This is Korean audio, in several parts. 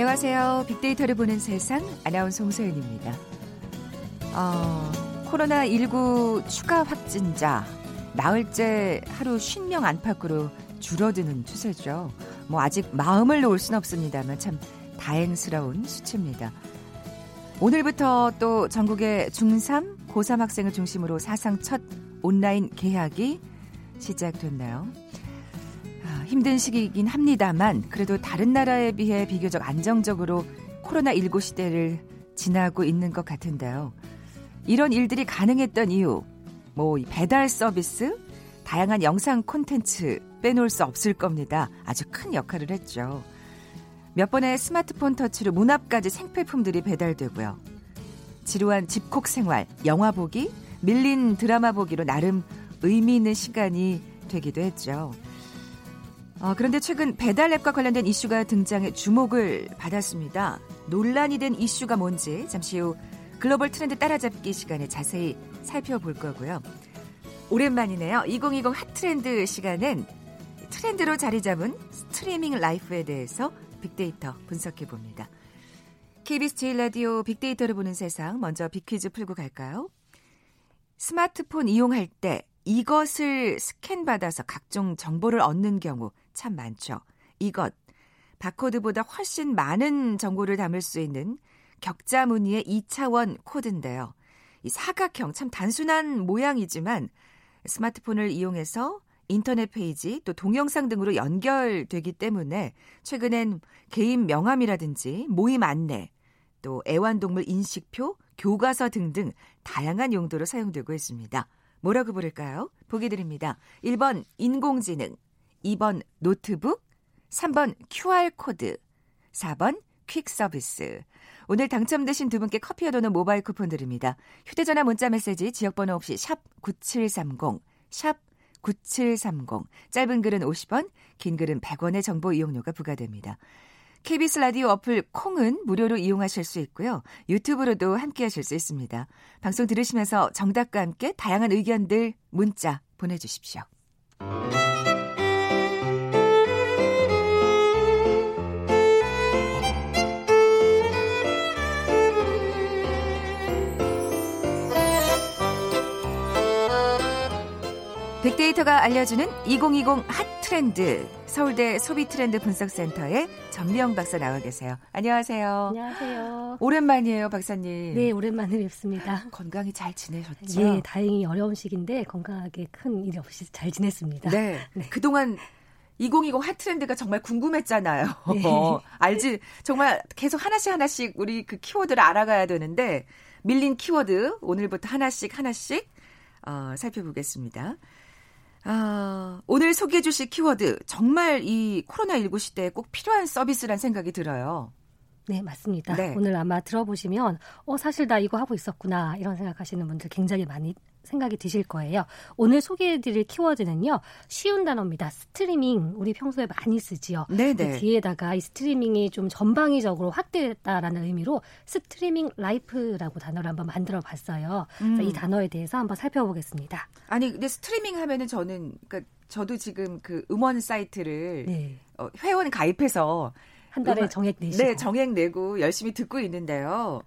안녕하세요. 빅데이터를 보는 세상 아나운서 홍소연입니다. 어, 코로나19 추가 확진자 나흘째 하루 50명 안팎으로 줄어드는 추세죠. 뭐 아직 마음을 놓을 순 없습니다만 참 다행스러운 수치입니다. 오늘부터 또 전국의 중3, 고3 학생을 중심으로 사상 첫 온라인 개학이 시작됐나요? 아, 힘든 시기이긴 합니다만 그래도 다른 나라에 비해 비교적 안정적으로 코로나19 시대를 지나고 있는 것 같은데요. 이런 일들이 가능했던 이유, 뭐 배달 서비스, 다양한 영상 콘텐츠 빼놓을 수 없을 겁니다. 아주 큰 역할을 했죠. 몇 번의 스마트폰 터치로 문 앞까지 생필품들이 배달되고요. 지루한 집콕 생활, 영화 보기, 밀린 드라마 보기로 나름 의미 있는 시간이 되기도 했죠. 어, 그런데 최근 배달 앱과 관련된 이슈가 등장해 주목을 받았습니다. 논란이 된 이슈가 뭔지 잠시 후 글로벌 트렌드 따라잡기 시간에 자세히 살펴볼 거고요. 오랜만이네요. 2020 핫트렌드 시간엔 트렌드로 자리 잡은 스트리밍 라이프에 대해서 빅데이터 분석해 봅니다. KBS 제일 라디오 빅데이터를 보는 세상 먼저 빅퀴즈 풀고 갈까요? 스마트폰 이용할 때 이것을 스캔받아서 각종 정보를 얻는 경우 참 많죠. 이것 바코드보다 훨씬 많은 정보를 담을 수 있는 격자 무늬의 2차원 코드인데요. 이 사각형 참 단순한 모양이지만 스마트폰을 이용해서 인터넷 페이지 또 동영상 등으로 연결되기 때문에 최근엔 개인 명함이라든지 모임 안내 또 애완동물 인식표, 교과서 등등 다양한 용도로 사용되고 있습니다. 뭐라고 부를까요? 보기 드립니다. 1번 인공지능, 2번 노트북, 3번 QR코드, 4번 퀵 서비스. 오늘 당첨되신 두 분께 커피와 도넛 모바일 쿠폰 드립니다. 휴대전화 문자 메시지 지역번호 없이 샵 9730, 샵 9730. 짧은 글은 50원, 긴 글은 100원의 정보 이용료가 부과됩니다. KBS 라디오 어플 콩은 무료로 이용하실 수 있고요. 유튜브로도 함께 하실 수 있습니다. 방송 들으시면서 정답과 함께 다양한 의견들 문자 보내주십시오. 빅데이터가 알려주는 2020 핫 트렌드. 서울대 소비 트렌드 분석센터의 전미영 박사 나와 계세요. 안녕하세요. 안녕하세요. 오랜만이에요, 박사님. 네, 오랜만에 뵙습니다. 건강히 잘 지내셨죠? 네, 다행히 어려운 시기인데 건강하게 큰 일 없이 잘 지냈습니다. 네. 네. 그동안 2020 핫트렌드가 정말 궁금했잖아요. 네. 알지? 정말 계속 하나씩 하나씩 우리 그 키워드를 알아가야 되는데 밀린 키워드 오늘부터 하나씩 하나씩 어, 살펴보겠습니다. 아, 오늘 소개해 주실 키워드 정말 이 코로나19 시대에 꼭 필요한 서비스란 생각이 들어요. 네, 맞습니다. 네. 오늘 아마 들어보시면 어 사실 나 이거 하고 있었구나 이런 생각하시는 분들 굉장히 많이 생각이 드실 거예요. 오늘 소개해드릴 키워드는요. 쉬운 단어입니다. 스트리밍. 우리 평소에 많이 쓰지요. 네네. 그 뒤에다가 이 스트리밍이 좀 전방위적으로 확대됐다라는 의미로 스트리밍 라이프라고 단어를 한번 만들어 봤어요. 음. 이 단어에 대해서 한번 살펴보겠습니다. 아니, 근데 스트리밍 하면은 저는, 그러니까 저도 지금 그 음원 사이트를 네. 어, 회원 가입해서 한 달에 음악, 정액 내시고. 네, 정액 내고 열심히 듣고 있는데요.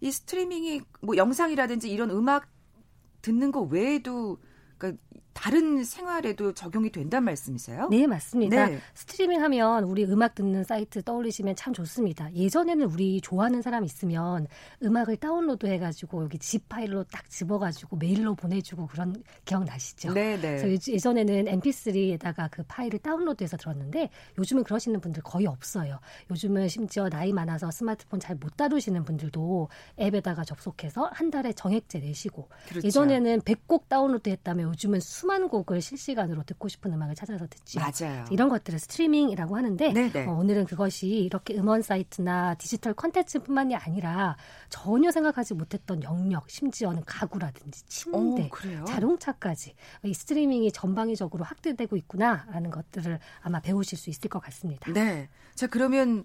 이 스트리밍이 뭐 영상이라든지 이런 음악 듣는 거 외에도 다른 생활에도 적용이 된단 말씀이세요? 네, 맞습니다. 네. 스트리밍 하면 우리 음악 듣는 사이트 떠올리시면 참 좋습니다. 예전에는 우리 좋아하는 사람 있으면 음악을 다운로드 해가지고 여기 zip 파일로 딱 집어가지고 메일로 보내주고 그런 기억 나시죠? 네, 네. 그래서 예전에는 MP3에다가 그 파일을 다운로드해서 들었는데 요즘은 그러시는 분들 거의 없어요. 요즘은 심지어 나이 많아서 스마트폰 잘 못 다루시는 분들도 앱에다가 접속해서 한 달에 정액제 내시고 그렇죠. 예전에는 100곡 다운로드 했다면 요즘은 수만 곡을 실시간으로 듣고 싶은 음악을 찾아서 듣지. 맞아요. 이런 것들을 스트리밍이라고 하는데 어, 오늘은 그것이 이렇게 음원 사이트나 디지털 컨텐츠뿐만이 아니라 전혀 생각하지 못했던 영역, 심지어는 가구라든지 침대, 오, 자동차까지 이 스트리밍이 전방위적으로 확대되고 있구나라는 것들을 아마 배우실 수 있을 것 같습니다. 네. 자 그러면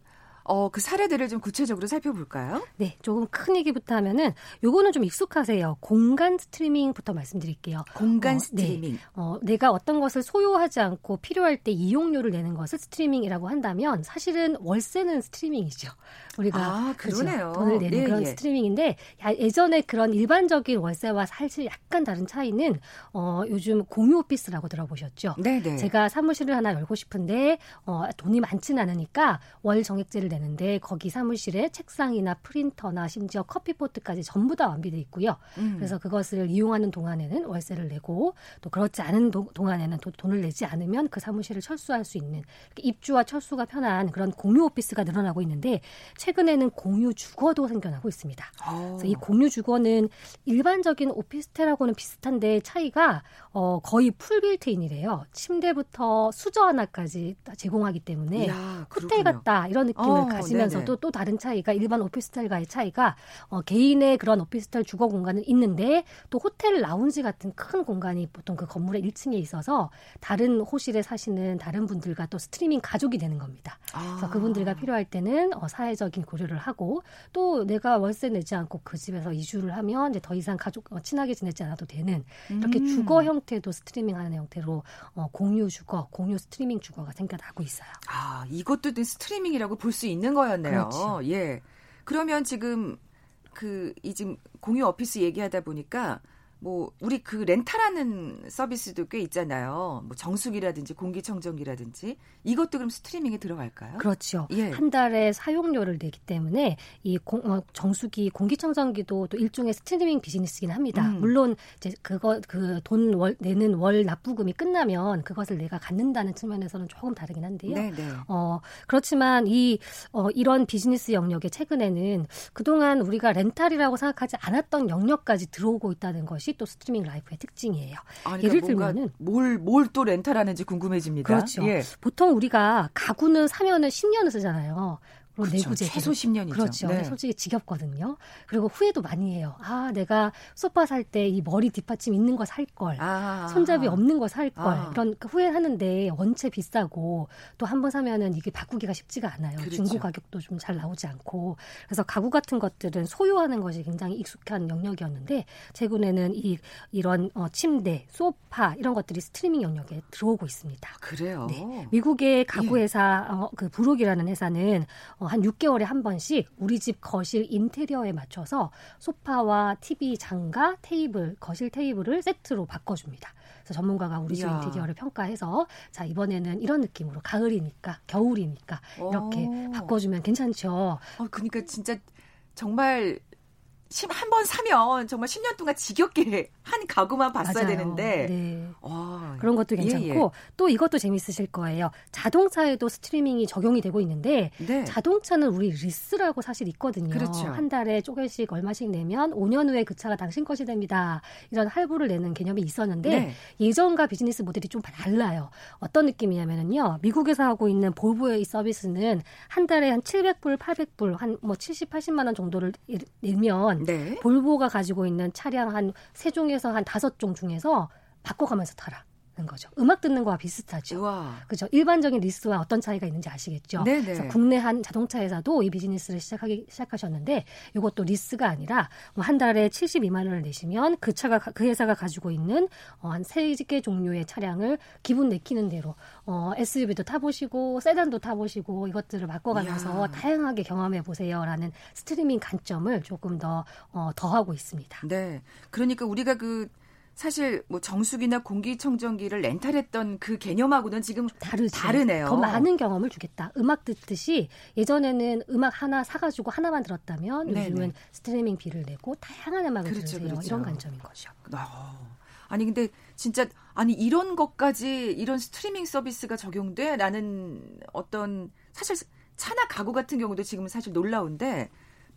어, 그 사례들을 좀 구체적으로 살펴볼까요? 네, 조금 큰 얘기부터 하면은 요거는 좀 익숙하세요. 공간 스트리밍부터 말씀드릴게요. 공간 어, 스트리밍. 네. 어, 내가 어떤 것을 소유하지 않고 필요할 때 이용료를 내는 것을 스트리밍이라고 한다면 사실은 월세는 스트리밍이죠. 우리가 아, 그러네요. 그렇죠? 돈을 내는 예, 그런 예. 스트리밍인데 예전에 그런 일반적인 월세와 사실 약간 다른 차이는 어, 요즘 공유 오피스라고 들어보셨죠? 네, 네. 제가 사무실을 하나 열고 싶은데 어, 돈이 많지는 않으니까 월 정액제를 내 는데 거기 사무실에 책상이나 프린터나 심지어 커피포트까지 전부 다 완비돼 있고요. 음. 그래서 그것을 이용하는 동안에는 월세를 내고 또 그렇지 않은 도, 동안에는 도, 돈을 내지 않으면 그 사무실을 철수할 수 있는 입주와 철수가 편한 그런 공유 오피스가 늘어나고 있는데 최근에는 공유 주거도 생겨나고 있습니다. 그래서 이 공유 주거는 일반적인 오피스텔하고는 비슷한데 차이가 어, 거의 풀빌트인이래요. 침대부터 수저 하나까지 제공하기 때문에 이야, 호텔 같다 이런 느낌을 어, 가지면서도 네네. 또 다른 차이가 일반 오피스텔과의 차이가 어, 개인의 그런 오피스텔 주거 공간은 있는데 또 호텔 라운지 같은 큰 공간이 보통 그 건물의 1층에 있어서 다른 호실에 사시는 다른 분들과 또 스트리밍 가족이 되는 겁니다. 아. 그래서 그분들과 필요할 때는 어, 사회적인 고려를 하고 또 내가 월세 내지 않고 그 집에서 이주를 하면 이제 더 이상 가족 어, 친하게 지내지 않아도 되는 이렇게 음. 주거 형태도 스트리밍하는 형태로 어, 공유 주거, 공유 스트리밍 주거가 생겨나고 있어요. 아 이것도 스트리밍이라고 볼 수 있는 거였네요. 그렇죠. 예. 그러면 지금 그 이 지금 공유 오피스 얘기하다 보니까 뭐 우리 그 렌탈하는 서비스도 꽤 있잖아요. 뭐 정수기라든지 공기청정기라든지 이것도 그럼 스트리밍에 들어갈까요? 그렇죠. 예. 한 달에 사용료를 내기 때문에 이 공, 어, 정수기 공기청정기도 또 일종의 스트리밍 비즈니스긴 합니다. 음. 물론 이제 그거 그돈월 내는 월 납부금이 끝나면 그것을 내가 갖는다는 측면에서는 조금 다르긴 한데요. 네네. 네. 어 그렇지만 이 어, 이런 비즈니스 영역에 최근에는 그동안 우리가 렌탈이라고 생각하지 않았던 영역까지 들어오고 있다는 것이 것이 또 스트리밍 라이프의 특징이에요. 아, 그러니까 예를 들면은 뭘뭘 또 렌탈하는지 궁금해집니다. 그렇죠. 예. 보통 우리가 가구는 사면은 10년을 쓰잖아요. 그렇죠. 내구재 최소 10년이죠. 그렇죠. 네. 솔직히 지겹거든요. 그리고 후회도 많이 해요. 아, 내가 소파 살 때 이 머리 뒷받침 있는 거 살 걸. 아, 손잡이 없는 거 살 걸. 아. 그런 그 후회하는데 원체 비싸고 또 한 번 사면은 이게 바꾸기가 쉽지가 않아요. 그렇죠. 중고 가격도 좀 잘 나오지 않고. 그래서 가구 같은 것들은 소유하는 것이 굉장히 익숙한 영역이었는데 최근에는 이 이런 어, 침대, 소파 이런 것들이 스트리밍 영역에 들어오고 있습니다. 그래요. 네. 미국의 가구 예. 회사 예. 어, 그 브록이라는 회사는 어, 한 6개월에 한 번씩 우리 집 거실 인테리어에 맞춰서 소파와 TV 장가, 테이블, 거실 테이블을 세트로 바꿔줍니다. 그래서 전문가가 우리 집 이야. 인테리어를 평가해서 자 이번에는 이런 느낌으로 가을이니까 겨울이니까 이렇게 오. 바꿔주면 괜찮죠. 어, 그러니까 진짜 정말 한 번 사면 정말 10년 동안 지겹게 한 가구만 봤어야 맞아요. 되는데 네. 와, 그런 것도 괜찮고 예, 예. 또 이것도 재밌으실 거예요. 자동차에도 스트리밍이 적용이 되고 있는데 네. 자동차는 우리 리스라고 사실 있거든요. 그렇죠. 한 달에 쪼개서 얼마씩 내면 5년 후에 그 차가 당신 것이 됩니다. 이런 할부를 내는 개념이 있었는데 네. 예전과 비즈니스 모델이 좀 달라요. 어떤 느낌이냐면요. 미국에서 하고 있는 볼보의 이 서비스는 한 달에 한 700불, 800불, 한 뭐 70, 80만 원 정도를 내면 네. 볼보가 가지고 있는 차량 한 세 종에서 한 다섯 종 중에서 바꿔가면서 타라. 거죠. 음악 듣는 거와 비슷하죠. 그죠. 일반적인 리스와 어떤 차이가 있는지 아시겠죠. 네네. 그래서 국내 한 자동차 회사도 이 비즈니스를 시작하기 시작하셨는데 이것도 리스가 아니라 뭐 한 달에 72만 원을 내시면 그 차가 그 회사가 가지고 있는 어, 한세 개 종류의 차량을 기분 내키는 대로 어, SUV도 타보시고 세단도 타보시고 이것들을 바꿔가면서 이야. 다양하게 경험해 보세요라는 스트리밍 관점을 조금 더 어, 더하고 있습니다. 네. 그러니까 우리가 그 사실 뭐 정수기나 공기청정기를 렌탈했던 그 개념하고는 지금 다르죠. 다르네요. 더 많은 경험을 주겠다. 음악 듣듯이 예전에는 음악 하나 사가지고 하나만 들었다면 네네. 요즘은 스트리밍 비를 내고 다양한 음악을 그렇죠, 들으세요. 그렇죠. 이런 관점인 거죠. 어. 아니 근데 진짜 아니 이런 것까지 이런 스트리밍 서비스가 적용돼? 라는 어떤 사실 차나 가구 같은 경우도 지금 사실 놀라운데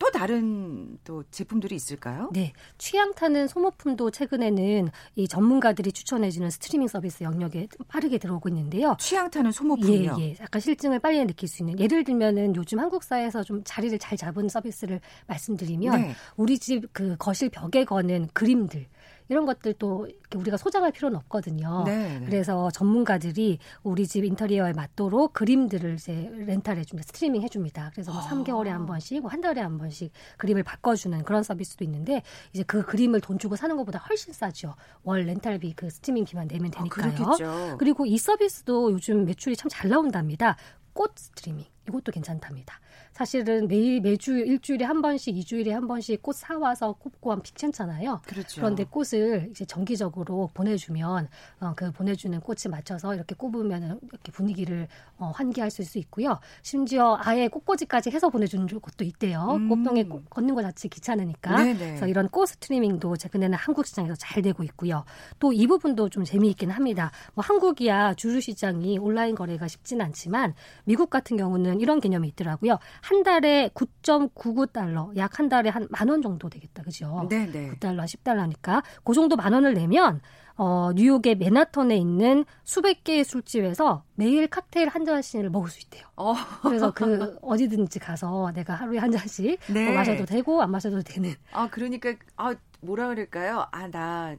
또 다른 또 제품들이 있을까요? 네. 취향 타는 소모품도 최근에는 이 전문가들이 추천해주는 스트리밍 서비스 영역에 빠르게 들어오고 있는데요. 취향 타는 소모품이요? 예, 예. 약간 싫증을 빨리 느낄 수 있는. 예를 들면은 요즘 한국 사회에서 좀 자리를 잘 잡은 서비스를 말씀드리면 네. 우리 집 그 거실 벽에 거는 그림들 이런 것들도 우리가 소장할 필요는 없거든요. 네, 네. 그래서 전문가들이 우리 집 인테리어에 맞도록 그림들을 이제 렌탈해 줍니다. 스트리밍 해 줍니다. 그래서 뭐 아. 3개월에 한 번씩, 뭐한 달에 한 번씩 그림을 바꿔 주는 그런 서비스도 있는데 이제 그 그림을 돈 주고 사는 것보다 훨씬 싸죠. 월 렌탈비 그 스트리밍비만 내면 아, 되니까요. 아, 그리고 이 서비스도 요즘 매출이 참 잘 나온답니다. 꽃 스트리밍 이것도 괜찮답니다. 사실은 매일 매주 일주일에 한 번씩 이주일에 한 번씩 꽃 사와서 하면 귀찮잖아요. 그렇죠. 그런데 꽃을 이제 정기적으로 보내주면 어, 그 보내주는 꽃에 맞춰서 이렇게 꼽으면 이렇게 분위기를 어, 환기할 수 있고요. 심지어 아예 꽃꽂이까지 해서 보내주는 곳도 있대요. 음. 꽃병에 꽃 걷는 것 자체 귀찮으니까. 네네. 그래서 이런 꽃 스트리밍도 최근에는 한국 시장에서 잘 되고 있고요. 또 이 부분도 좀 재미있긴 합니다. 뭐 한국이야 주류 시장이 온라인 거래가 쉽지는 않지만 미국 같은 경우는 이런 개념이 있더라고요. 한 달에 9.99달러, 약 한 달에 한 만 원 정도 되겠다. 그죠? 네, 네. 9달러, 10달러니까 그 정도 만 원을 내면 어, 뉴욕의 맨하턴에 있는 수백 개의 술집에서 매일 칵테일 한 잔씩을 먹을 수 있대요. 어. 그래서 그 어디든지 가서 내가 하루에 한 잔씩 네. 뭐 마셔도 되고 안 마셔도 되는. 아 그러니까 아 뭐라 그럴까요? 아 나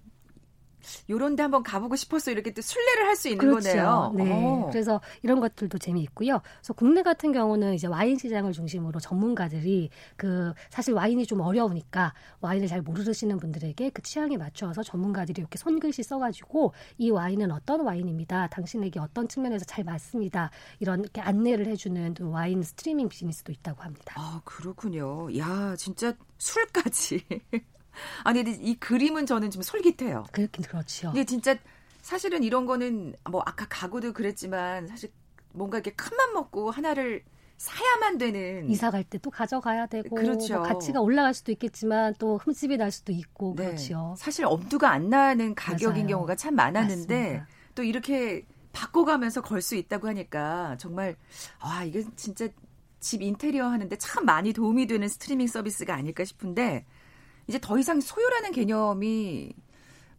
요런 데 한번 가보고 싶어서 이렇게 또 순례를 할 수 있는 그렇죠. 거네요. 네. 오. 어. 그래서 이런 것들도 재미있고요. 그래서 국내 같은 경우는 이제 와인 시장을 중심으로 전문가들이 그 사실 와인이 좀 어려우니까 와인을 잘 모르시는 분들에게 그 취향에 맞춰서 전문가들이 이렇게 손글씨 써가지고 이 와인은 어떤 와인입니다. 당신에게 어떤 측면에서 잘 맞습니다. 이런 이렇게 안내를 해주는 또 와인 스트리밍 비즈니스도 있다고 합니다. 아 그렇군요. 야 진짜 술까지. 아니 근데 이 그림은 저는 좀 솔깃해요. 그렇긴 그렇죠. 이게 진짜 사실은 이런 거는 뭐 아까 가구도 그랬지만 사실 뭔가 이렇게 큰맘 먹고 하나를 사야만 되는 이사 갈 때 또 가져가야 되고 그렇죠. 뭐 가치가 올라갈 수도 있겠지만 또 흠집이 날 수도 있고 네. 그렇죠. 사실 엄두가 안 나는 가격인 맞아요. 경우가 참 많았는데 맞습니다. 또 이렇게 바꿔가면서 걸 수 있다고 하니까 정말 와 이게 진짜 집 인테리어 하는데 참 많이 도움이 되는 스트리밍 서비스가 아닐까 싶은데 이제 더 이상 소유라는 개념이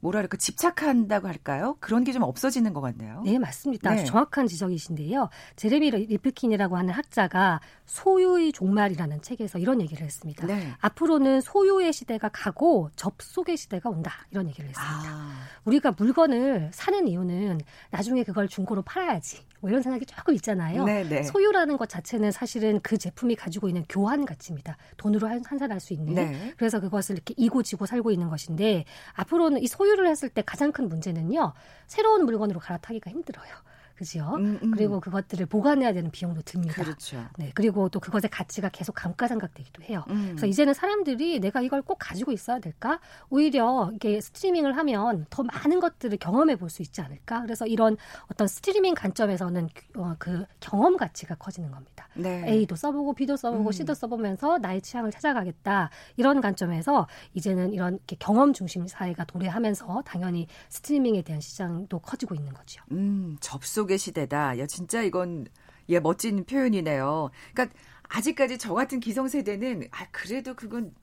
뭐랄까 집착한다고 할까요? 그런 게 좀 없어지는 것 같네요. 네, 맞습니다. 네. 정확한 지적이신데요. 제레미 리프킨이라고 하는 학자가 소유의 종말이라는 책에서 이런 얘기를 했습니다. 네. 앞으로는 소유의 시대가 가고 접속의 시대가 온다. 이런 얘기를 했습니다. 아. 우리가 물건을 사는 이유는 나중에 그걸 중고로 팔아야지. 뭐 이런 생각이 조금 있잖아요. 네네. 네. 소유라는 것 자체는 사실은 그 제품이 가지고 있는 교환 가치입니다. 돈으로 환산할 수 있는. 네. 그래서 그것을 이렇게 이고 지고 살고 있는 것인데 앞으로는 이 소유 를 했을 때 가장 큰 문제는요. 새로운 물건으로 갈아타기가 힘들어요. 그죠? 음, 음. 그리고 그것들을 보관해야 되는 비용도 듭니다. 그렇죠. 네. 그리고 또 그것의 가치가 계속 감가상각되기도 해요. 음. 그래서 이제는 사람들이 내가 이걸 꼭 가지고 있어야 될까? 오히려 이게 스트리밍을 하면 더 많은 것들을 경험해 볼 수 있지 않을까? 그래서 이런 어떤 스트리밍 관점에서는 어, 그 경험 가치가 커지는 겁니다. 네. A도 써보고 B도 써보고 음. C도 써보면서 나의 취향을 찾아가겠다. 이런 관점에서 이제는 이런 경험 중심 사회가 도래하면서 당연히 스트리밍에 대한 시장도 커지고 있는 거죠. 음, 접속 속의 시대다. 야, 진짜 이건 예, 멋진 표현이네요. 그러니까 아직까지 저 같은 기성세대는 아, 그래도 그건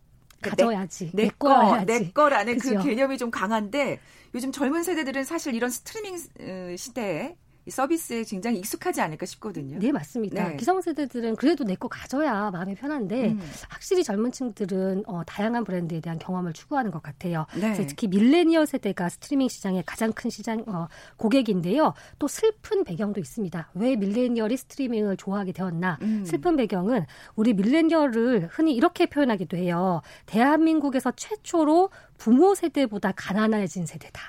그러니까 가져야지. 내, 내 거, 내 거라는 그 그죠? 그 개념이 좀 강한데 요즘 젊은 세대들은 사실 이런 스트리밍 어, 시대에 서비스에 굉장히 익숙하지 않을까 싶거든요. 네, 맞습니다. 네. 기성세대들은 그래도 내 거 가져야 마음이 편한데 음. 확실히 젊은 층들은 어, 다양한 브랜드에 대한 경험을 추구하는 것 같아요. 네. 특히 밀레니얼 세대가 스트리밍 시장의 가장 큰 시장 어, 고객인데요. 또 슬픈 배경도 있습니다. 왜 밀레니얼이 스트리밍을 좋아하게 되었나? 음. 슬픈 배경은 우리 밀레니얼을 흔히 이렇게 표현하기도 해요. 대한민국에서 최초로 부모 세대보다 가난해진 세대다.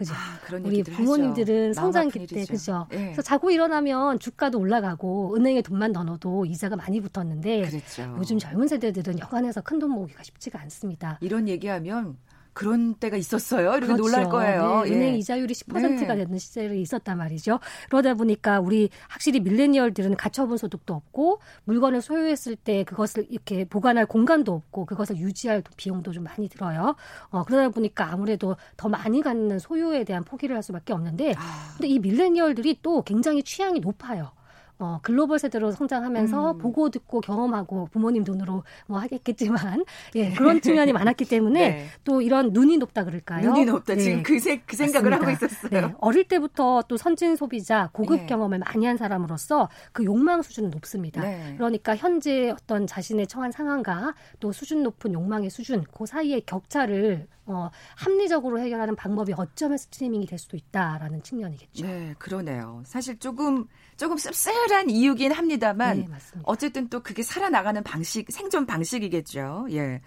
그죠? 아, 우리 부모님들은 하죠. 성장기 때 그죠? 네. 그래서 자고 일어나면 주가도 올라가고 은행에 돈만 넣어 도 이자가 많이 붙었는데 그랬죠. 요즘 젊은 세대들은 여간해서 큰 돈 모으기가 쉽지가 않습니다. 이런 얘기하면 그런 때가 있었어요. 이렇게 그렇죠. 놀랄 거예요. 네, 은행 예. 이자율이 10%가 네. 되는 시절이 있었단 말이죠. 그러다 보니까 우리 확실히 밀레니얼들은 가처분 소득도 없고 물건을 소유했을 때 그것을 이렇게 보관할 공간도 없고 그것을 유지할 비용도 좀 많이 들어요. 어, 그러다 보니까 아무래도 더 많이 갖는 소유에 대한 포기를 할 수밖에 없는데 아. 근데 이 밀레니얼들이 또 굉장히 취향이 높아요. 어, 글로벌 세대로 성장하면서 음. 보고 듣고 경험하고 부모님 돈으로 뭐 하겠겠지만 예, 그런 측면이 많았기 때문에 네. 또 이런 눈이 높다 그럴까요? 눈이 높다. 네. 지금 그, 세, 그 생각을 맞습니다. 하고 있었어요. 네. 어릴 때부터 또 선진 소비자 고급 네. 경험을 많이 한 사람으로서 그 욕망 수준은 높습니다. 네. 그러니까 현재 어떤 자신의 처한 상황과 또 수준 높은 욕망의 수준 그 사이의 격차를 어, 합리적으로 해결하는 방법이 어쩌면 스트리밍이 될 수도 있다라는 측면이겠죠. 네, 그러네요. 사실 조금 조금 씁쓸한 이유긴 합니다만 네, 어쨌든 또 그게 살아나가는 방식, 생존 방식이겠죠. 예.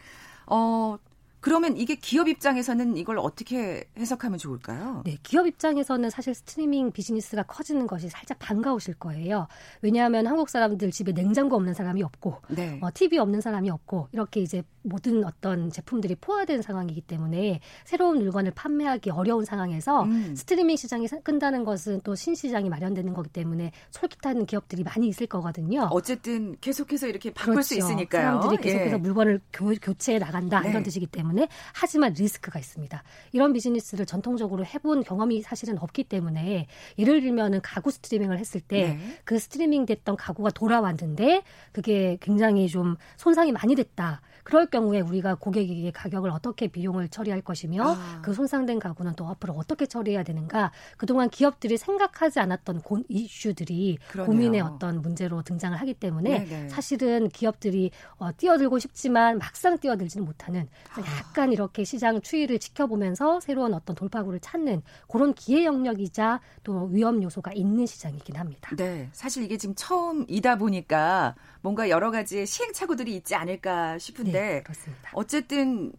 어, 그러면 이게 기업 입장에서는 이걸 어떻게 해석하면 좋을까요? 네, 기업 입장에서는 사실 스트리밍 비즈니스가 커지는 것이 살짝 반가우실 거예요. 왜냐하면 한국 사람들 집에 냉장고 없는 사람이 없고, 네. 어, TV 없는 사람이 없고, 이렇게 이제 모든 어떤 제품들이 포화된 상황이기 때문에 새로운 물건을 판매하기 어려운 상황에서 음. 스트리밍 시장이 끈다는 것은 또 신시장이 마련되는 거기 때문에 솔깃하는 기업들이 많이 있을 거거든요. 어쨌든 계속해서 이렇게 바꿀 그렇죠. 수 있으니까요. 사람들이 계속해서 예. 물건을 교, 체해 나간다 네. 이런 뜻이기 때문에 하지만 리스크가 있습니다. 이런 비즈니스를 전통적으로 해본 경험이 사실은 없기 때문에 예를 들면은 가구 스트리밍을 했을 때그 네. 그 스트리밍 됐던 가구가 돌아왔는데 그게 굉장히 좀 손상이 많이 됐다. 그럴 경우에 우리가 고객에게 가격을 어떻게 비용을 처리할 것이며 아. 그 손상된 가구는 또 앞으로 어떻게 처리해야 되는가 그동안 기업들이 생각하지 않았던 고, 이슈들이 그러네요. 고민의 어떤 문제로 등장을 하기 때문에 네네. 사실은 기업들이 어, 뛰어들고 싶지만 막상 뛰어들지는 못하는 아. 약간 이렇게 시장 추이를 지켜보면서 새로운 어떤 돌파구를 찾는 그런 기회 영역이자 또 위험 요소가 있는 시장이긴 합니다. 네, 사실 이게 지금 처음이다 보니까 뭔가 여러 가지 시행착오들이 있지 않을까 싶은데 네, 그렇습니다. 어쨌든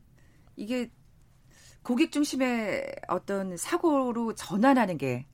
이게 고객 중심의 어떤 사고로 전환하는 게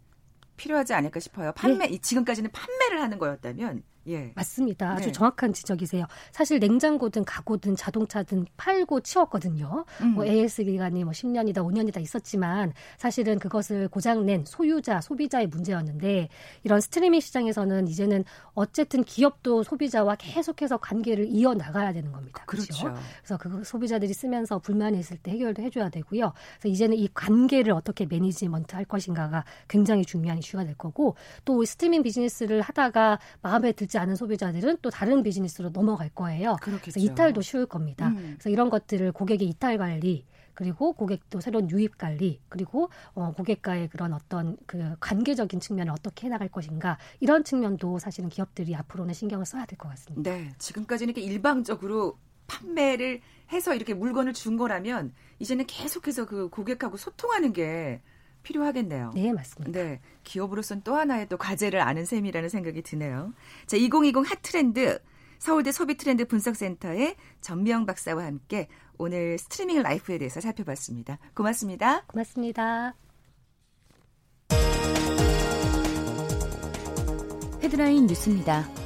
필요하지 않을까 싶어요. 판매 네. 지금까지는 판매를 하는 거였다면 예. 맞습니다. 아주 네. 정확한 지적이세요. 사실 냉장고든 가구든 자동차든 팔고 치웠거든요. 음. 뭐 AS 기간이 뭐 10년이다 5년이다 있었지만 사실은 그것을 고장낸 소유자, 소비자의 문제였는데 이런 스트리밍 시장에서는 이제는 어쨌든 기업도 소비자와 계속해서 관계를 이어 나가야 되는 겁니다. 그렇죠. 그렇죠? 그래서 그 소비자들이 쓰면서 불만이 있을 때 해결도 해줘야 되고요. 그래서 이제는 이 관계를 어떻게 매니지먼트 할 것인가가 굉장히 중요한 이슈가 될 거고 또 스트리밍 비즈니스를 하다가 마음에 들지 않은 소비자들은 또 다른 비즈니스로 넘어갈 거예요. 그렇겠죠. 그래서 이탈도 쉬울 겁니다. 음. 그래서 이런 것들을 고객의 이탈 관리 그리고 고객도 새로운 유입 관리 그리고 어, 고객과의 그런 어떤 그 관계적인 측면을 어떻게 해나갈 것인가 이런 측면도 사실은 기업들이 앞으로는 신경을 써야 될 것 같습니다. 네, 지금까지는 이렇게 일방적으로 판매를 해서 이렇게 물건을 준 거라면 이제는 계속해서 그 고객하고 소통하는 게 필요하겠네요. 네, 맞습니다. 네. 기업으로서는 또 하나의 또 과제를 아는 셈이라는 생각이 드네요. 자, 2020 핫트렌드 서울대 소비트렌드 분석센터의 전명 박사와 함께 오늘 스트리밍 라이프에 대해서 살펴봤습니다. 고맙습니다. 고맙습니다. 헤드라인 뉴스입니다.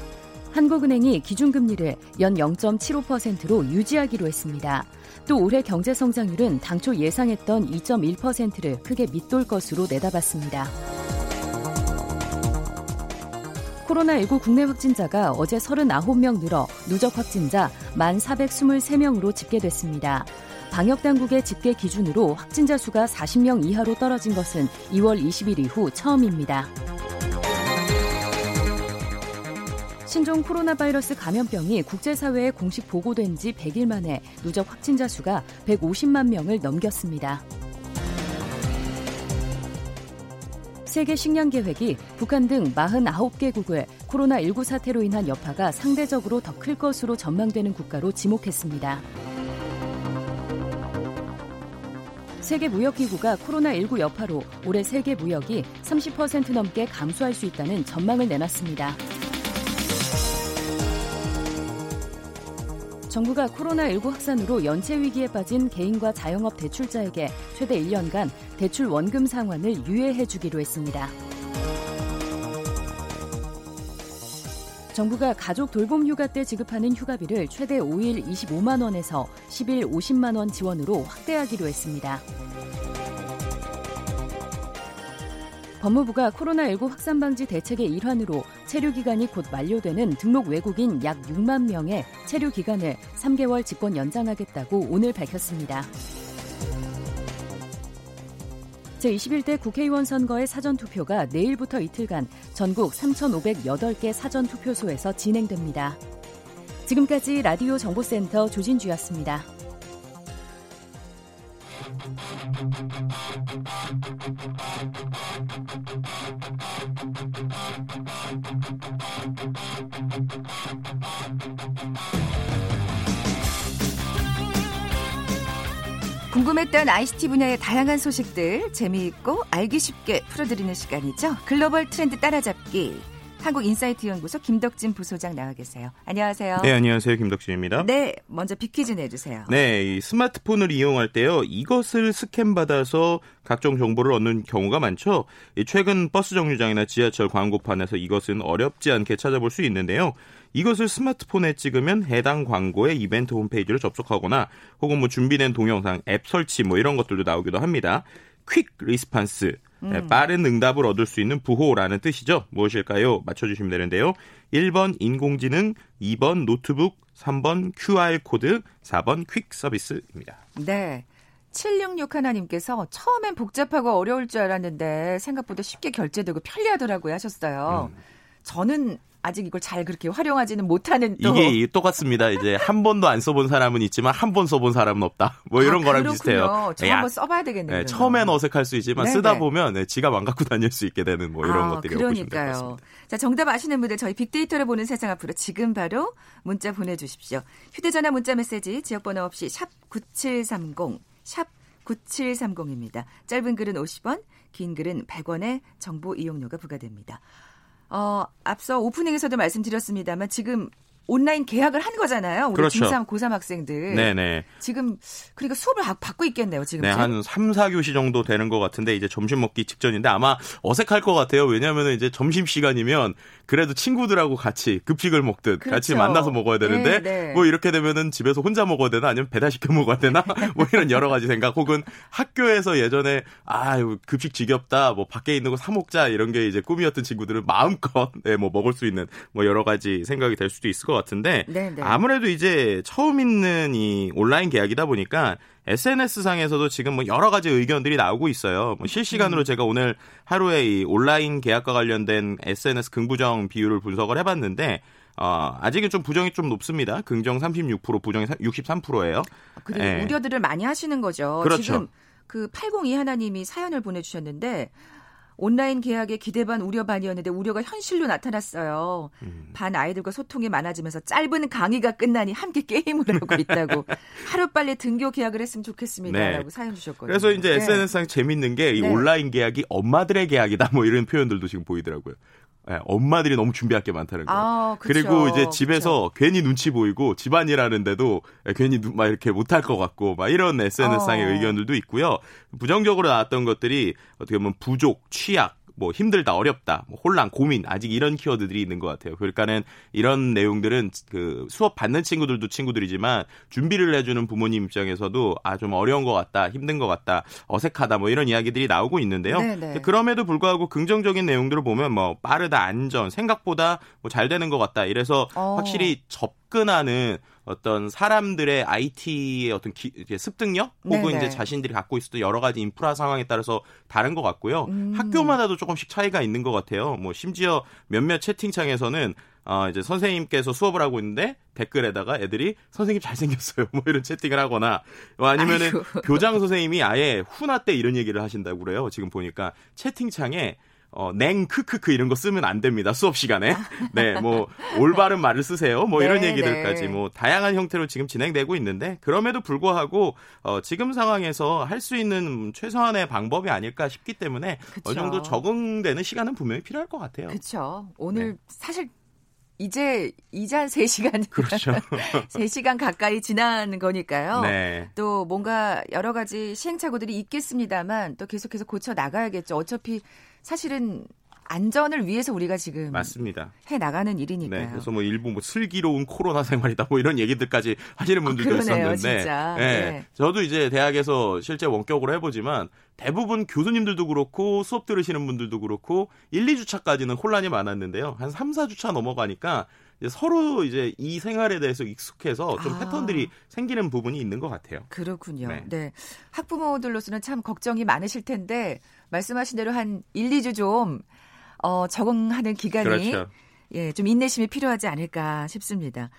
한국은행이 기준금리를 연 0.75%로 유지하기로 했습니다. 또 올해 경제 성장률은 당초 예상했던 2.1%를 크게 밑돌 것으로 내다봤습니다. 코로나19 국내 확진자가 어제 39명 늘어 누적 확진자 1,423명으로 집계됐습니다. 방역당국의 집계 기준으로 확진자 수가 40명 이하로 떨어진 것은 2월 20일 이후 처음입니다. 신종 코로나 바이러스 감염병이 국제사회에 공식 보고된 지 100일 만에 누적 확진자 수가 150만 명을 넘겼습니다. 세계 식량 계획이 북한 등 49개국을 코로나19 사태로 인한 여파가 상대적으로 더 클 것으로 전망되는 국가로 지목했습니다. 세계 무역기구가 코로나19 여파로 올해 세계 무역이 30% 넘게 감소할 수 있다는 전망을 내놨습니다. 정부가 코로나19 확산으로 연체 위기에 빠진 개인과 자영업 대출자에게 최대 1년간 대출 원금 상환을 유예해 주기로 했습니다. 정부가 가족 돌봄 휴가 때 지급하는 휴가비를 최대 5일 25만 원에서 10일 50만 원 지원으로 확대하기로 했습니다. 법무부가 코로나19 확산 방지 대책의 일환으로 체류 기간이 곧 만료되는 등록 외국인 약 6만 명의 체류 기간을 3개월 집권 연장하겠다고 오늘 밝혔습니다. 제21대 국회의원 선거의 사전투표가 내일부터 이틀간 전국 3,508개 사전투표소에서 진행됩니다. 지금까지 라디오 정보센터 조진주였습니다. 궁금했던 ICT 분야의 다양한 소식들 재미있고 알기 쉽게 풀어드리는 시간이죠. 글로벌 트렌드 따라잡기. 한국인사이트 연구소 김덕진 부소장 나와 계세요. 안녕하세요. 네, 안녕하세요. 김덕진입니다. 네, 먼저 빅퀴즈 내주세요. 네, 이 스마트폰을 이용할 때요. 이것을 스캔 받아서 각종 정보를 얻는 경우가 많죠. 최근 버스 정류장이나 지하철 광고판에서 이것은 어렵지 않게 찾아볼 수 있는데요. 이것을 스마트폰에 찍으면 해당 광고의 이벤트 홈페이지를 접속하거나 혹은 뭐 준비된 동영상, 앱 설치 뭐 이런 것들도 나오기도 합니다. Quick response 네, 음. 빠른 응답을 얻을 수 있는 부호라는 뜻이죠. 무엇일까요? 맞춰주시면 되는데요. 1번 인공지능, 2번 노트북, 3번 QR코드, 4번 퀵 서비스입니다. 네. 766 하나님께서 처음엔 복잡하고 어려울 줄 알았는데 생각보다 쉽게 결제되고 편리하더라고요 하셨어요. 음. 저는 아직 이걸 잘 그렇게 활용하지는 못하는 또 이게 똑같습니다. 이제 한 번도 안 써본 사람은 있지만 한 번 써본 사람은 없다. 뭐 이런 아, 거랑 비슷해요. 저 한번 써봐야 되겠네요. 네, 처음엔 어색할 수 있지만 네네. 쓰다 보면 네, 지갑 안 갖고 다닐 수 있게 되는 뭐 이런 아, 것들이 그러니까요. 자 정답 아시는 분들 저희 빅데이터를 보는 세상 앞으로 지금 바로 문자 보내주십시오. 휴대전화 문자 메시지 지역번호 없이 샵 #9730 샵 9730입니다. 짧은 글은 50원, 긴 글은 100원의 정보 이용료가 부과됩니다. 어, 앞서 오프닝에서도 말씀드렸습니다만 지금 온라인 계약을 한 거잖아요. 우리 그렇죠. 중3, 고3 학생들. 네네. 지금 그러니까 수업을 받고 있겠네요, 지금. 네, 한 3, 4교시 정도 되는 것 같은데 이제 점심 먹기 직전인데 아마 어색할 것 같아요. 왜냐하면 이제 점심 시간이면 그래도 친구들하고 같이 급식을 먹듯 그렇죠. 같이 만나서 먹어야 되는데 네, 네. 뭐 이렇게 되면은 집에서 혼자 먹어야 되나 아니면 배달 시켜 먹어야 되나 뭐 이런 여러 가지 생각 혹은 학교에서 예전에 아 급식 지겹다 뭐 밖에 있는 거 사 먹자 이런 게 이제 꿈이었던 친구들은 마음껏 네, 뭐 먹을 수 있는 뭐 여러 가지 생각이 될 수도 있을 것 같은데 네네. 네. 아무래도 이제 처음 있는 이 온라인 계약이다 보니까 SNS 상에서도 지금 뭐 여러 가지 의견들이 나오고 있어요. 뭐 실시간으로 음. 제가 오늘 하루에 이 온라인 계약과 관련된 SNS 긍부정 비율을 분석을 해봤는데 어, 아직은 좀 부정이 좀 높습니다. 긍정 36%, 부정이 63%예요. 그리고 네. 우려들을 많이 하시는 거죠. 그렇죠. 지금 그802 하나님이 사연을 보내주셨는데 온라인 계약에 기대 반 우려 반이었는데 우려가 현실로 나타났어요. 음. 반 아이들과 소통이 많아지면서 짧은 강의가 끝나니 함께 게임을 하고 있다고 하루 빨리 등교 계약을 했으면 좋겠습니다라고 네. 사연 주셨거든요. 그래서 이제 네. SNS상 재밌는 게이 네. 온라인 계약이 엄마들의 계약이다 뭐 이런 표현들도 지금 보이더라고요. 네, 엄마들이 너무 준비할 게 많다는 거예요. 아, 그리고 이제 집에서 그쵸. 괜히 눈치 보이고 집안일 하는데도 괜히 막 이렇게 못할 것 같고 막 이런 SNS상의 어. 의견들도 있고요. 부정적으로 나왔던 것들이 어떻게 보면 부족, 취약, 뭐 힘들다, 어렵다, 뭐 혼란, 고민 아직 이런 키워드들이 있는 것 같아요. 그러니까는 이런 내용들은 그 수업 받는 친구들도 친구들이지만 준비를 해주는 부모님 입장에서도 아 좀 어려운 것 같다, 힘든 것 같다, 어색하다 뭐 이런 이야기들이 나오고 있는데요. 네네. 그럼에도 불구하고 긍정적인 내용들을 보면 뭐 빠르다, 안전, 생각보다 뭐 잘 되는 것 같다. 이래서 어. 확실히 접근하는 어떤 사람들의 IT의 어떤 기, 습득력 혹은 네네. 이제 자신들이 갖고 있었던 여러 가지 인프라 상황에 따라서 다른 것 같고요. 음. 학교마다도 조금씩 차이가 있는 것 같아요. 뭐 심지어 몇몇 채팅창에서는 어, 이제 선생님께서 수업을 하고 있는데 댓글에다가 애들이 선생님 잘생겼어요. 뭐 이런 채팅을 하거나 뭐 아니면은 아이고. 교장 선생님이 아예 훈화 때 이런 얘기를 하신다고 그래요. 지금 보니까 채팅창에 어, 냉, 크크크 이런 거 쓰면 안 됩니다. 수업 시간에. 네, 뭐, 올바른 말을 쓰세요. 뭐 이런 네, 얘기들까지 네. 뭐 다양한 형태로 지금 진행되고 있는데 그럼에도 불구하고 어, 지금 상황에서 할 수 있는 최소한의 방법이 아닐까 싶기 때문에 그쵸. 어느 정도 적응되는 시간은 분명히 필요할 것 같아요. 그렇죠. 오늘 네. 사실 이제 이제 한 3시간 그렇죠. 3시간 가까이 지난 거니까요. 네. 또 뭔가 여러 가지 시행착오들이 있겠습니다만 또 계속해서 고쳐 나가야겠죠. 어차피 사실은 안전을 위해서 우리가 지금 맞습니다. 해 나가는 일이니까요. 네, 그래서 뭐 일부 뭐 슬기로운 코로나 생활이다 뭐 이런 얘기들까지 하시는 아, 분들도 아, 그러네요, 있었는데, 진짜. 네, 네. 저도 이제 대학에서 실제 원격으로 해보지만 대부분 교수님들도 그렇고 수업 들으시는 분들도 그렇고 1, 2주차까지는 혼란이 많았는데요. 한 3, 4주차 넘어가니까 이제 서로 이제 이 생활에 대해서 익숙해서 좀 아. 패턴들이 생기는 부분이 있는 것 같아요. 그렇군요. 네. 네. 학부모들로서는 참 걱정이 많으실 텐데 말씀하신 대로 한 1, 2주 좀 어, 적응하는 기간이 그렇죠. 예, 좀 인내심이 필요하지 않을까 싶습니다.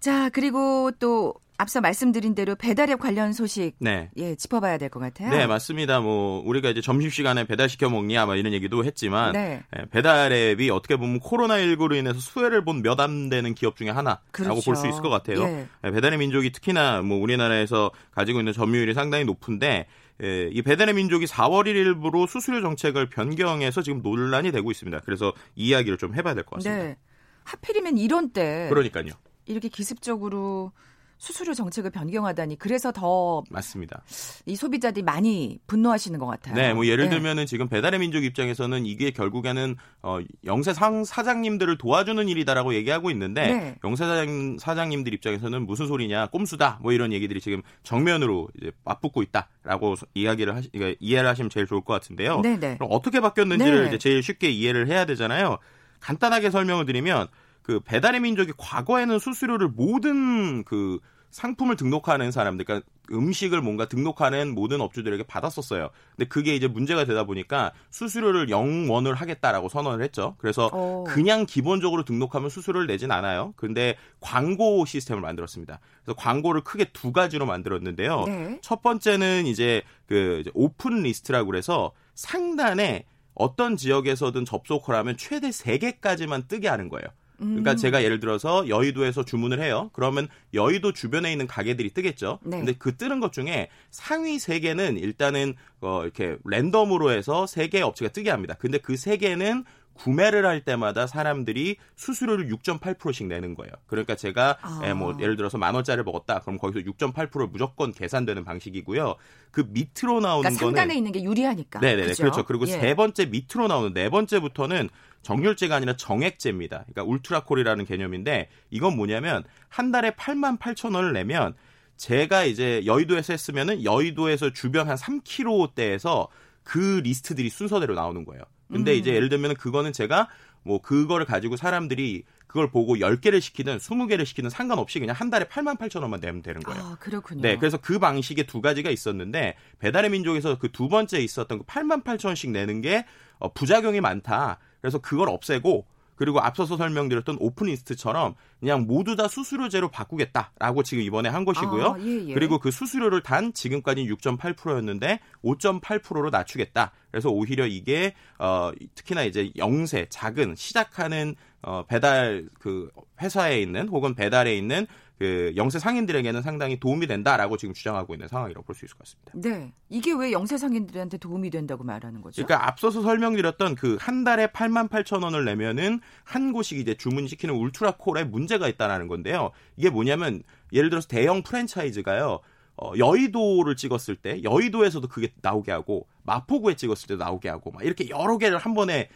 자, 그리고 또 앞서 말씀드린 대로 배달앱 관련 소식 네. 예, 짚어봐야 될 것 같아요. 네, 맞습니다. 뭐 우리가 이제 점심 시간에 배달 시켜 먹냐 뭐 이런 얘기도 했지만 네. 예, 배달앱이 어떻게 보면 코로나 19로 인해서 수혜를 본 몇 안 되는 기업 중에 하나라고 그렇죠. 볼수 있을 것 같아요. 예. 예. 배달의 민족이 특히나 뭐 우리나라에서 가지고 있는 점유율이 상당히 높은데 예, 이 배달의 민족이 4월 1일부로 수수료 정책을 변경해서 지금 논란이 되고 있습니다. 그래서 이 이야기를 좀 해봐야 될 것 같습니다. 네. 하필이면 이런 때 그러니까요. 이렇게 기습적으로 수수료 정책을 변경하다니 그래서 더 맞습니다. 이 소비자들이 많이 분노하시는 것 같아요. 네, 뭐 예를 네. 들면은 지금 배달의 민족 입장에서는 이게 결국에는 어, 영세상 사장님들을 도와주는 일이다라고 얘기하고 있는데 네. 영세 사장 사장님들 입장에서는 무슨 소리냐 꼼수다 뭐 이런 얘기들이 지금 정면으로 이제 맞붙고 있다라고 이야기를 하시 그러니까 이해를 하시면 제일 좋을 것 같은데요. 네네. 네. 그럼 어떻게 바뀌었는지를 네. 이제 제일 쉽게 이해를 해야 되잖아요. 간단하게 설명을 드리면 그 배달의 민족이 과거에는 수수료를 모든 그 상품을 등록하는 사람들, 그러니까 음식을 뭔가 등록하는 모든 업주들에게 받았었어요. 근데 그게 이제 문제가 되다 보니까 수수료를 0원을 하겠다라고 선언을 했죠. 그래서 오. 어. 그냥 기본적으로 등록하면 수수료를 내진 않아요. 근데 광고 시스템을 만들었습니다. 그래서 광고를 크게 두 가지로 만들었는데요. 네. 첫 번째는 이제 그 이제 오픈 리스트라고 그래서 상단에 어떤 지역에서든 접속을 하면 최대 3개까지만 뜨게 하는 거예요. 그러니까 음. 제가 예를 들어서 여의도에서 주문을 해요. 그러면 여의도 주변에 있는 가게들이 뜨겠죠. 네. 근데 그 뜨는 것 중에 상위 3개는 일단은 어 이렇게 랜덤으로 해서 3개 업체가 뜨게 합니다. 근데 그 3개는 구매를 할 때마다 사람들이 수수료를 6.8%씩 내는 거예요. 그러니까 제가 아. 예, 뭐 예를 들어서 만 원짜리를 먹었다. 그럼 거기서 6.8% 무조건 계산되는 방식이고요. 그 밑으로 나오는 그러니까 거는 상단에 있는 게 유리하니까. 네 네 그렇죠? 그렇죠. 그리고 예. 세 번째 밑으로 나오는 네 번째부터는 정률제가 아니라 정액제입니다. 그러니까 울트라콜이라는 개념인데 이건 뭐냐면 한 달에 8만 8천 원을 내면 제가 이제 여의도에서 했으면은 여의도에서 주변 한 3km대에서 그 리스트들이 순서대로 나오는 거예요. 근데 음. 이제 예를 들면 그거는 제가 뭐 그거를 가지고 사람들이 그걸 보고 10개를 시키든 20개를 시키든 상관없이 그냥 한 달에 8만 8천 원만 내면 되는 거예요. 아, 그렇군요. 네, 그래서 그 방식의 두 가지가 있었는데 배달의 민족에서 그 두 번째 있었던 그 8만 8천 원씩 내는 게 어, 부작용이 많다. 그래서 그걸 없애고 그리고 앞서서 설명드렸던 오픈리스트처럼 그냥 모두 다 수수료제로 바꾸겠다라고 지금 이번에 한 것이고요. 아, 예, 예. 그리고 그 수수료를 단 지금까지 6.8%였는데 5.8%로 낮추겠다. 그래서 오히려 이게 어 특히나 이제 영세 작은 시작하는 어 배달 그 회사에 있는 혹은 배달에 있는 그 영세 상인들에게는 상당히 도움이 된다라고 지금 주장하고 있는 상황이라고 볼 수 있을 것 같습니다. 네. 이게 왜 영세 상인들한테 도움이 된다고 말하는 거죠? 그러니까 앞서서 설명드렸던 그 한 달에 8만 8천 원을 내면은 한 곳이 이제 주문시키는 울트라콜에 문제가 있다라는 건데요. 이게 뭐냐면 예를 들어서 대형 프랜차이즈가요. 어, 여의도를 찍었을 때 여의도에서도 그게 나오게 하고 마포구에 찍었을 때도 나오게 하고 막 이렇게 여러 개를 한 번에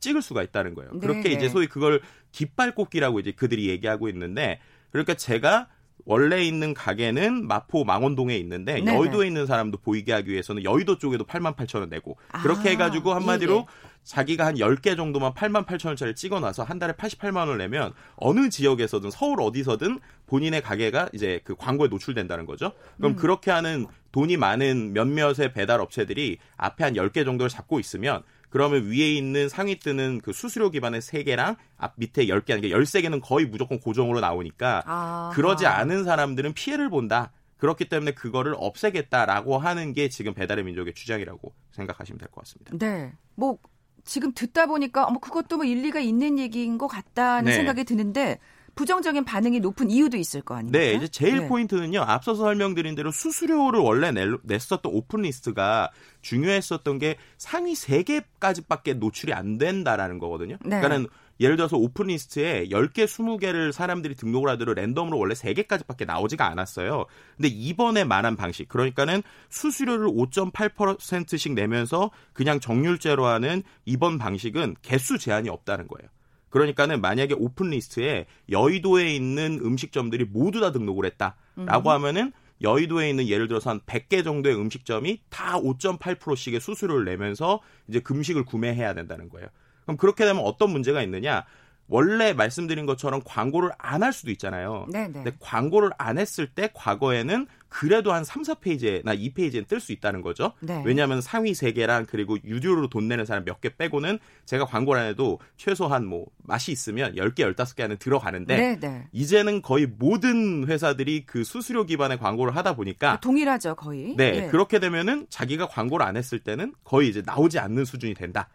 찍을 수가 있다는 거예요. 네. 그렇게 이제 소위 그걸 깃발 꽂기라고 이제 그들이 얘기하고 있는데 그러니까 제가 원래 있는 가게는 마포 망원동에 있는데 네네. 여의도에 있는 사람도 보이게 하기 위해서는 여의도 쪽에도 8만 8천 원 내고 그렇게 아, 해가지고 한마디로 예, 예. 자기가 한 10개 정도만 8만 8천 원짜리 찍어놔서 한 달에 88만 원을 내면 어느 지역에서든 서울 어디서든 본인의 가게가 이제 그 광고에 노출된다는 거죠. 그럼 음. 그렇게 하는 돈이 많은 몇몇의 배달 업체들이 앞에 한 10개 정도를 잡고 있으면 그러면 위에 있는 상위 뜨는 그 수수료 기반의 3개랑 앞 밑에 10개, 그러니까 13개는 거의 무조건 고정으로 나오니까 아 그러지 않은 사람들은 피해를 본다. 그렇기 때문에 그거를 없애겠다라고 하는 게 지금 배달의 민족의 주장이라고 생각하시면 될 것 같습니다. 네. 뭐 지금 듣다 보니까 어머 그것도 뭐 일리가 있는 얘기인 것 같다는 네. 생각이 드는데 부정적인 반응이 높은 이유도 있을 거 아닙니까? 네, 이제 제일 네. 포인트는요. 앞서서 설명드린 대로 수수료를 원래 냈었던 오픈 리스트가 중요했었던 게 상위 3개까지밖에 노출이 안 된다라는 거거든요. 네. 그러니까는 예를 들어서 오픈 리스트에 10개, 20개를 사람들이 등록을 하더라도 랜덤으로 원래 3개까지밖에 나오지가 않았어요. 근데 이번에 말한 방식, 그러니까는 수수료를 5.8%씩 내면서 그냥 정률제로 하는 이번 방식은 개수 제한이 없다는 거예요. 그러니까는 만약에 오픈 리스트에 여의도에 있는 음식점들이 모두 다 등록을 했다라고 음. 하면은 여의도에 있는 예를 들어서 한 100개 정도의 음식점이 다 5.8%씩의 수수료를 내면서 이제 음식을 구매해야 된다는 거예요. 그럼 그렇게 되면 어떤 문제가 있느냐? 원래 말씀드린 것처럼 광고를 안 할 수도 있잖아요. 네네. 네. 근데 광고를 안 했을 때 과거에는 그래도 한 3, 4페이지나 2페이지에 뜰수 있다는 거죠. 네. 왜냐하면 상위 3개랑 그리고 유료로 돈 내는 사람 몇 개 빼고는 제가 광고를 안 해도 최소한 뭐 맛이 있으면 10개, 15개 안에 들어가는데 네, 네. 이제는 거의 모든 회사들이 그 수수료 기반의 광고를 하다 보니까 동일하죠, 거의. 네, 네. 그렇게 되면은 자기가 광고를 안 했을 때는 거의 이제 나오지 않는 수준이 된다.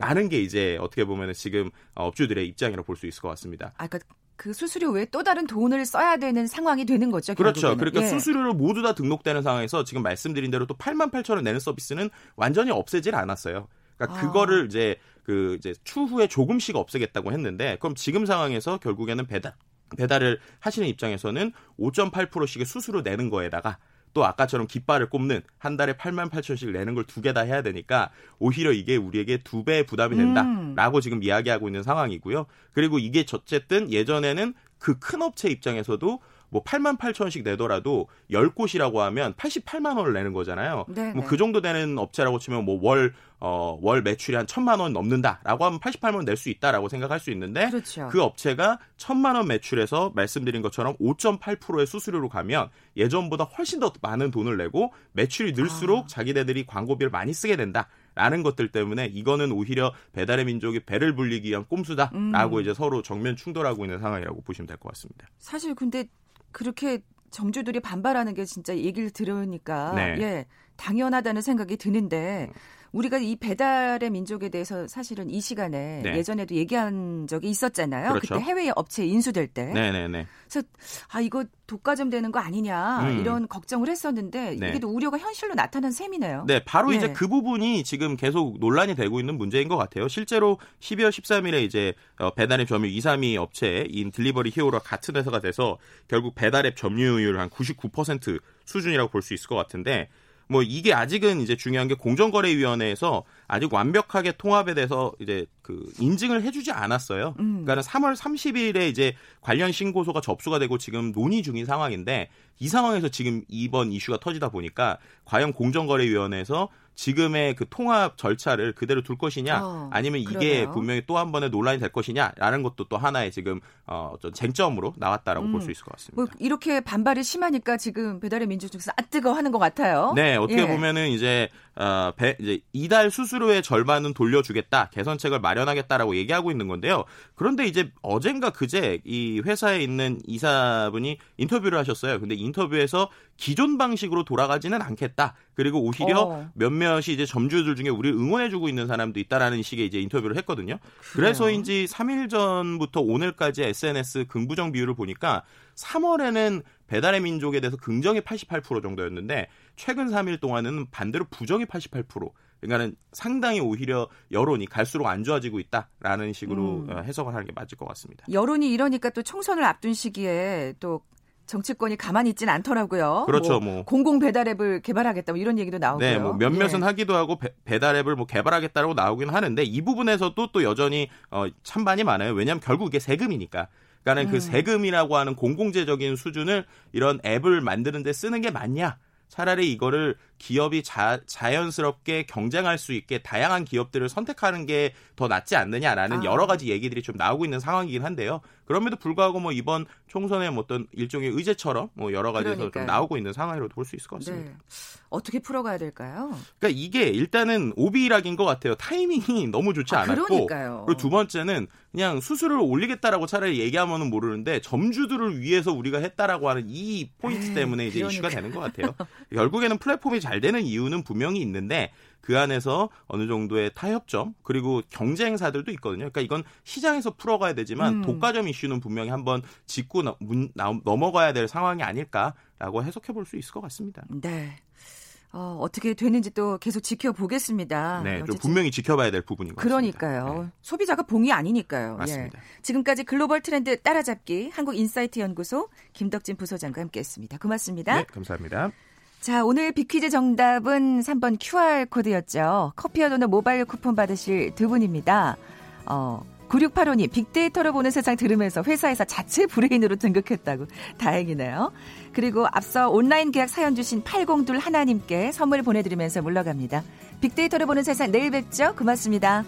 라는 게 이제 어떻게 보면 지금 업주들의 입장이라고 볼 수 있을 것 같습니다. 아, 그러니까 그 수수료 외에 또 다른 돈을 써야 되는 상황이 되는 거죠. 그렇죠. 결국에는. 그러니까 예. 수수료를 모두 다 등록되는 상황에서 지금 말씀드린 대로 또 8만 8천 원 내는 서비스는 완전히 없애질 않았어요. 그러니까 아. 그거를 이제 그 이제 추후에 조금씩 없애겠다고 했는데 그럼 지금 상황에서 결국에는 배달 배달을 하시는 입장에서는 5.8%씩의 수수료 내는 거에다가 또 아까처럼 깃발을 꼽는 한 달에 8만 8천씩 내는 걸 두 개 다 해야 되니까 오히려 이게 우리에게 두 배의 부담이 된다라고 음. 지금 이야기하고 있는 상황이고요. 그리고 이게 어쨌든 예전에는 그 큰 업체 입장에서도 뭐 8만 8천 원씩 내더라도 10곳이라고 하면 88만 원을 내는 거잖아요. 뭐그 네. 정도 되는 업체라고 치면 뭐월 어, 월 매출이 한 천만 원 넘는다라고 하면 88만 원 낼 수 있다라고 생각할 수 있는데 그렇죠. 그 업체가 천만 원 매출에서 말씀드린 것처럼 5.8%의 수수료로 가면 예전보다 훨씬 더 많은 돈을 내고 매출이 늘수록 아. 자기네들이 광고비를 많이 쓰게 된다. 라는 것들 때문에 이거는 오히려 배달의 민족이 배를 불리기 위한 꼼수다라고 음. 이제 서로 정면 충돌하고 있는 상황이라고 보시면 될 것 같습니다. 사실 근데 그렇게 정주들이 반발하는 게 진짜 얘기를 들으니까 네. 예 당연하다는 생각이 드는데 우리가 이 배달의 민족에 대해서 사실은 이 시간에 네. 예전에도 얘기한 적이 있었잖아요. 그렇죠. 그때 해외 업체 인수될 때. 네네네. 그래서 아 이거 독과점 되는 거 아니냐 음. 이런 걱정을 했었는데 네. 이게 또 우려가 현실로 나타난 셈이네요. 네, 바로 예. 이제 그 부분이 지금 계속 논란이 되고 있는 문제인 것 같아요. 실제로 12월 13일에 이제 어, 배달앱 점유 2, 3위 업체인 딜리버리 히어로가 같은 회사가 돼서 결국 배달앱 점유율 한 99% 수준이라고 볼 수 있을 것 같은데 뭐 이게 아직은 이제 중요한 게 공정거래위원회에서 아직 완벽하게 통합에 대해서 이제 그 인증을 해주지 않았어요. 음. 그러니까 3월 30일에 이제 관련 신고서가 접수가 되고 지금 논의 중인 상황인데 이 상황에서 지금 이번 이슈가 터지다 보니까 과연 공정거래위원회에서 지금의 그 통합 절차를 그대로 둘 것이냐 어, 아니면 이게 그러네요. 분명히 또 한 번의 논란이 될 것이냐라는 것도 또 하나의 지금 어 쟁점으로 나왔다라고 음, 볼수 있을 것 같습니다. 뭐 이렇게 반발이 심하니까 지금 배달의 민족 측에서 아 뜨거 하는 것 같아요. 네, 어떻게 예. 보면은 이제 어 배, 이제 이달 수수 료의 절반은 돌려주겠다 개선책을 마련하겠다라고 얘기하고 있는 건데요. 그런데 이제 어젠가 그제 이 회사에 있는 이사분이 인터뷰를 하셨어요. 근데 인터뷰에서 기존 방식으로 돌아가지는 않겠다. 그리고 오히려 어. 몇몇이 이제 점주들 중에 우리를 응원해주고 있는 사람도 있다라는 식의 이제 인터뷰를 했거든요. 그래요. 그래서인지 3일 전부터 오늘까지 SNS 긍부정 비율을 보니까 3월에는 배달의 민족에 대해서 긍정이 88% 정도였는데 최근 3일 동안은 반대로 부정이 88%. 그러니까는 상당히 오히려 여론이 갈수록 안 좋아지고 있다라는 식으로 음. 어, 해석을 하는 게 맞을 것 같습니다. 여론이 이러니까 또 총선을 앞둔 시기에 또 정치권이 가만히 있지는 않더라고요. 그렇죠. 뭐, 뭐. 공공 배달 앱을 개발하겠다 뭐 이런 얘기도 나오고요. 네, 뭐 몇몇은 예. 하기도 하고 배, 달 앱을 뭐 개발하겠다라고 나오긴 하는데 이 부분에서도 또 여전히 어, 찬반이 많아요. 왜냐하면 결국 이게 세금이니까. 그러니까는 그 음. 그 세금이라고 하는 공공재적인 수준을 이런 앱을 만드는데 쓰는 게 맞냐? 차라리 이거를 기업이 자, 자연스럽게 경쟁할 수 있게 다양한 기업들을 선택하는 게 더 낫지 않느냐라는 아. 여러 가지 얘기들이 좀 나오고 있는 상황이긴 한데요. 그럼에도 불구하고 뭐 이번 총선의 뭐 어떤 일종의 의제처럼 뭐 여러 가지에서 좀 나오고 있는 상황이라도 볼수 있을 것 같습니다. 네. 어떻게 풀어가야 될까요? 그러니까 이게 일단은 오비락인 것 같아요. 타이밍이 너무 좋지 아, 않았고 그러니까요. 그리고 두 번째는 그냥 수수료를 올리겠다라고 차라리 얘기하면은 모르는데 점주들을 위해서 우리가 했다라고 하는 이 포인트 에이, 때문에 이제 그러니까. 이슈가 되는 것 같아요. 결국에는 플랫폼이 잘 되는 이유는 분명히 있는데 그 안에서 어느 정도의 타협점 그리고 경쟁사들도 있거든요. 그러니까 이건 시장에서 풀어가야 되지만 음. 독과점 이슈는 분명히 한번 짚고 넘어가야 될 상황이 아닐까라고 해석해 볼 수 있을 것 같습니다. 네. 어, 어떻게 되는지 또 계속 지켜보겠습니다. 네, 좀 분명히 지켜봐야 될 부분인 것 그러니까요. 같습니다. 네. 소비자가 봉이 아니니까요. 예. 맞습니다. 예. 지금까지 글로벌 트렌드 따라잡기 한국인사이트 연구소 김덕진 부소장과 함께했습니다. 고맙습니다. 네, 감사합니다. 자, 오늘 비퀴즈 정답은 3번 QR코드였죠. 커피와 도넛 모바일 쿠폰 받으실 두 분입니다. 어, 9685님, 빅데이터로 보는 세상 들으면서 회사에서 자체 브레인으로 등극했다고. 다행이네요. 그리고 앞서 온라인 계약 사연 주신 802 하나님께 선물 보내드리면서 물러갑니다. 빅데이터로 보는 세상 내일 뵙죠. 고맙습니다.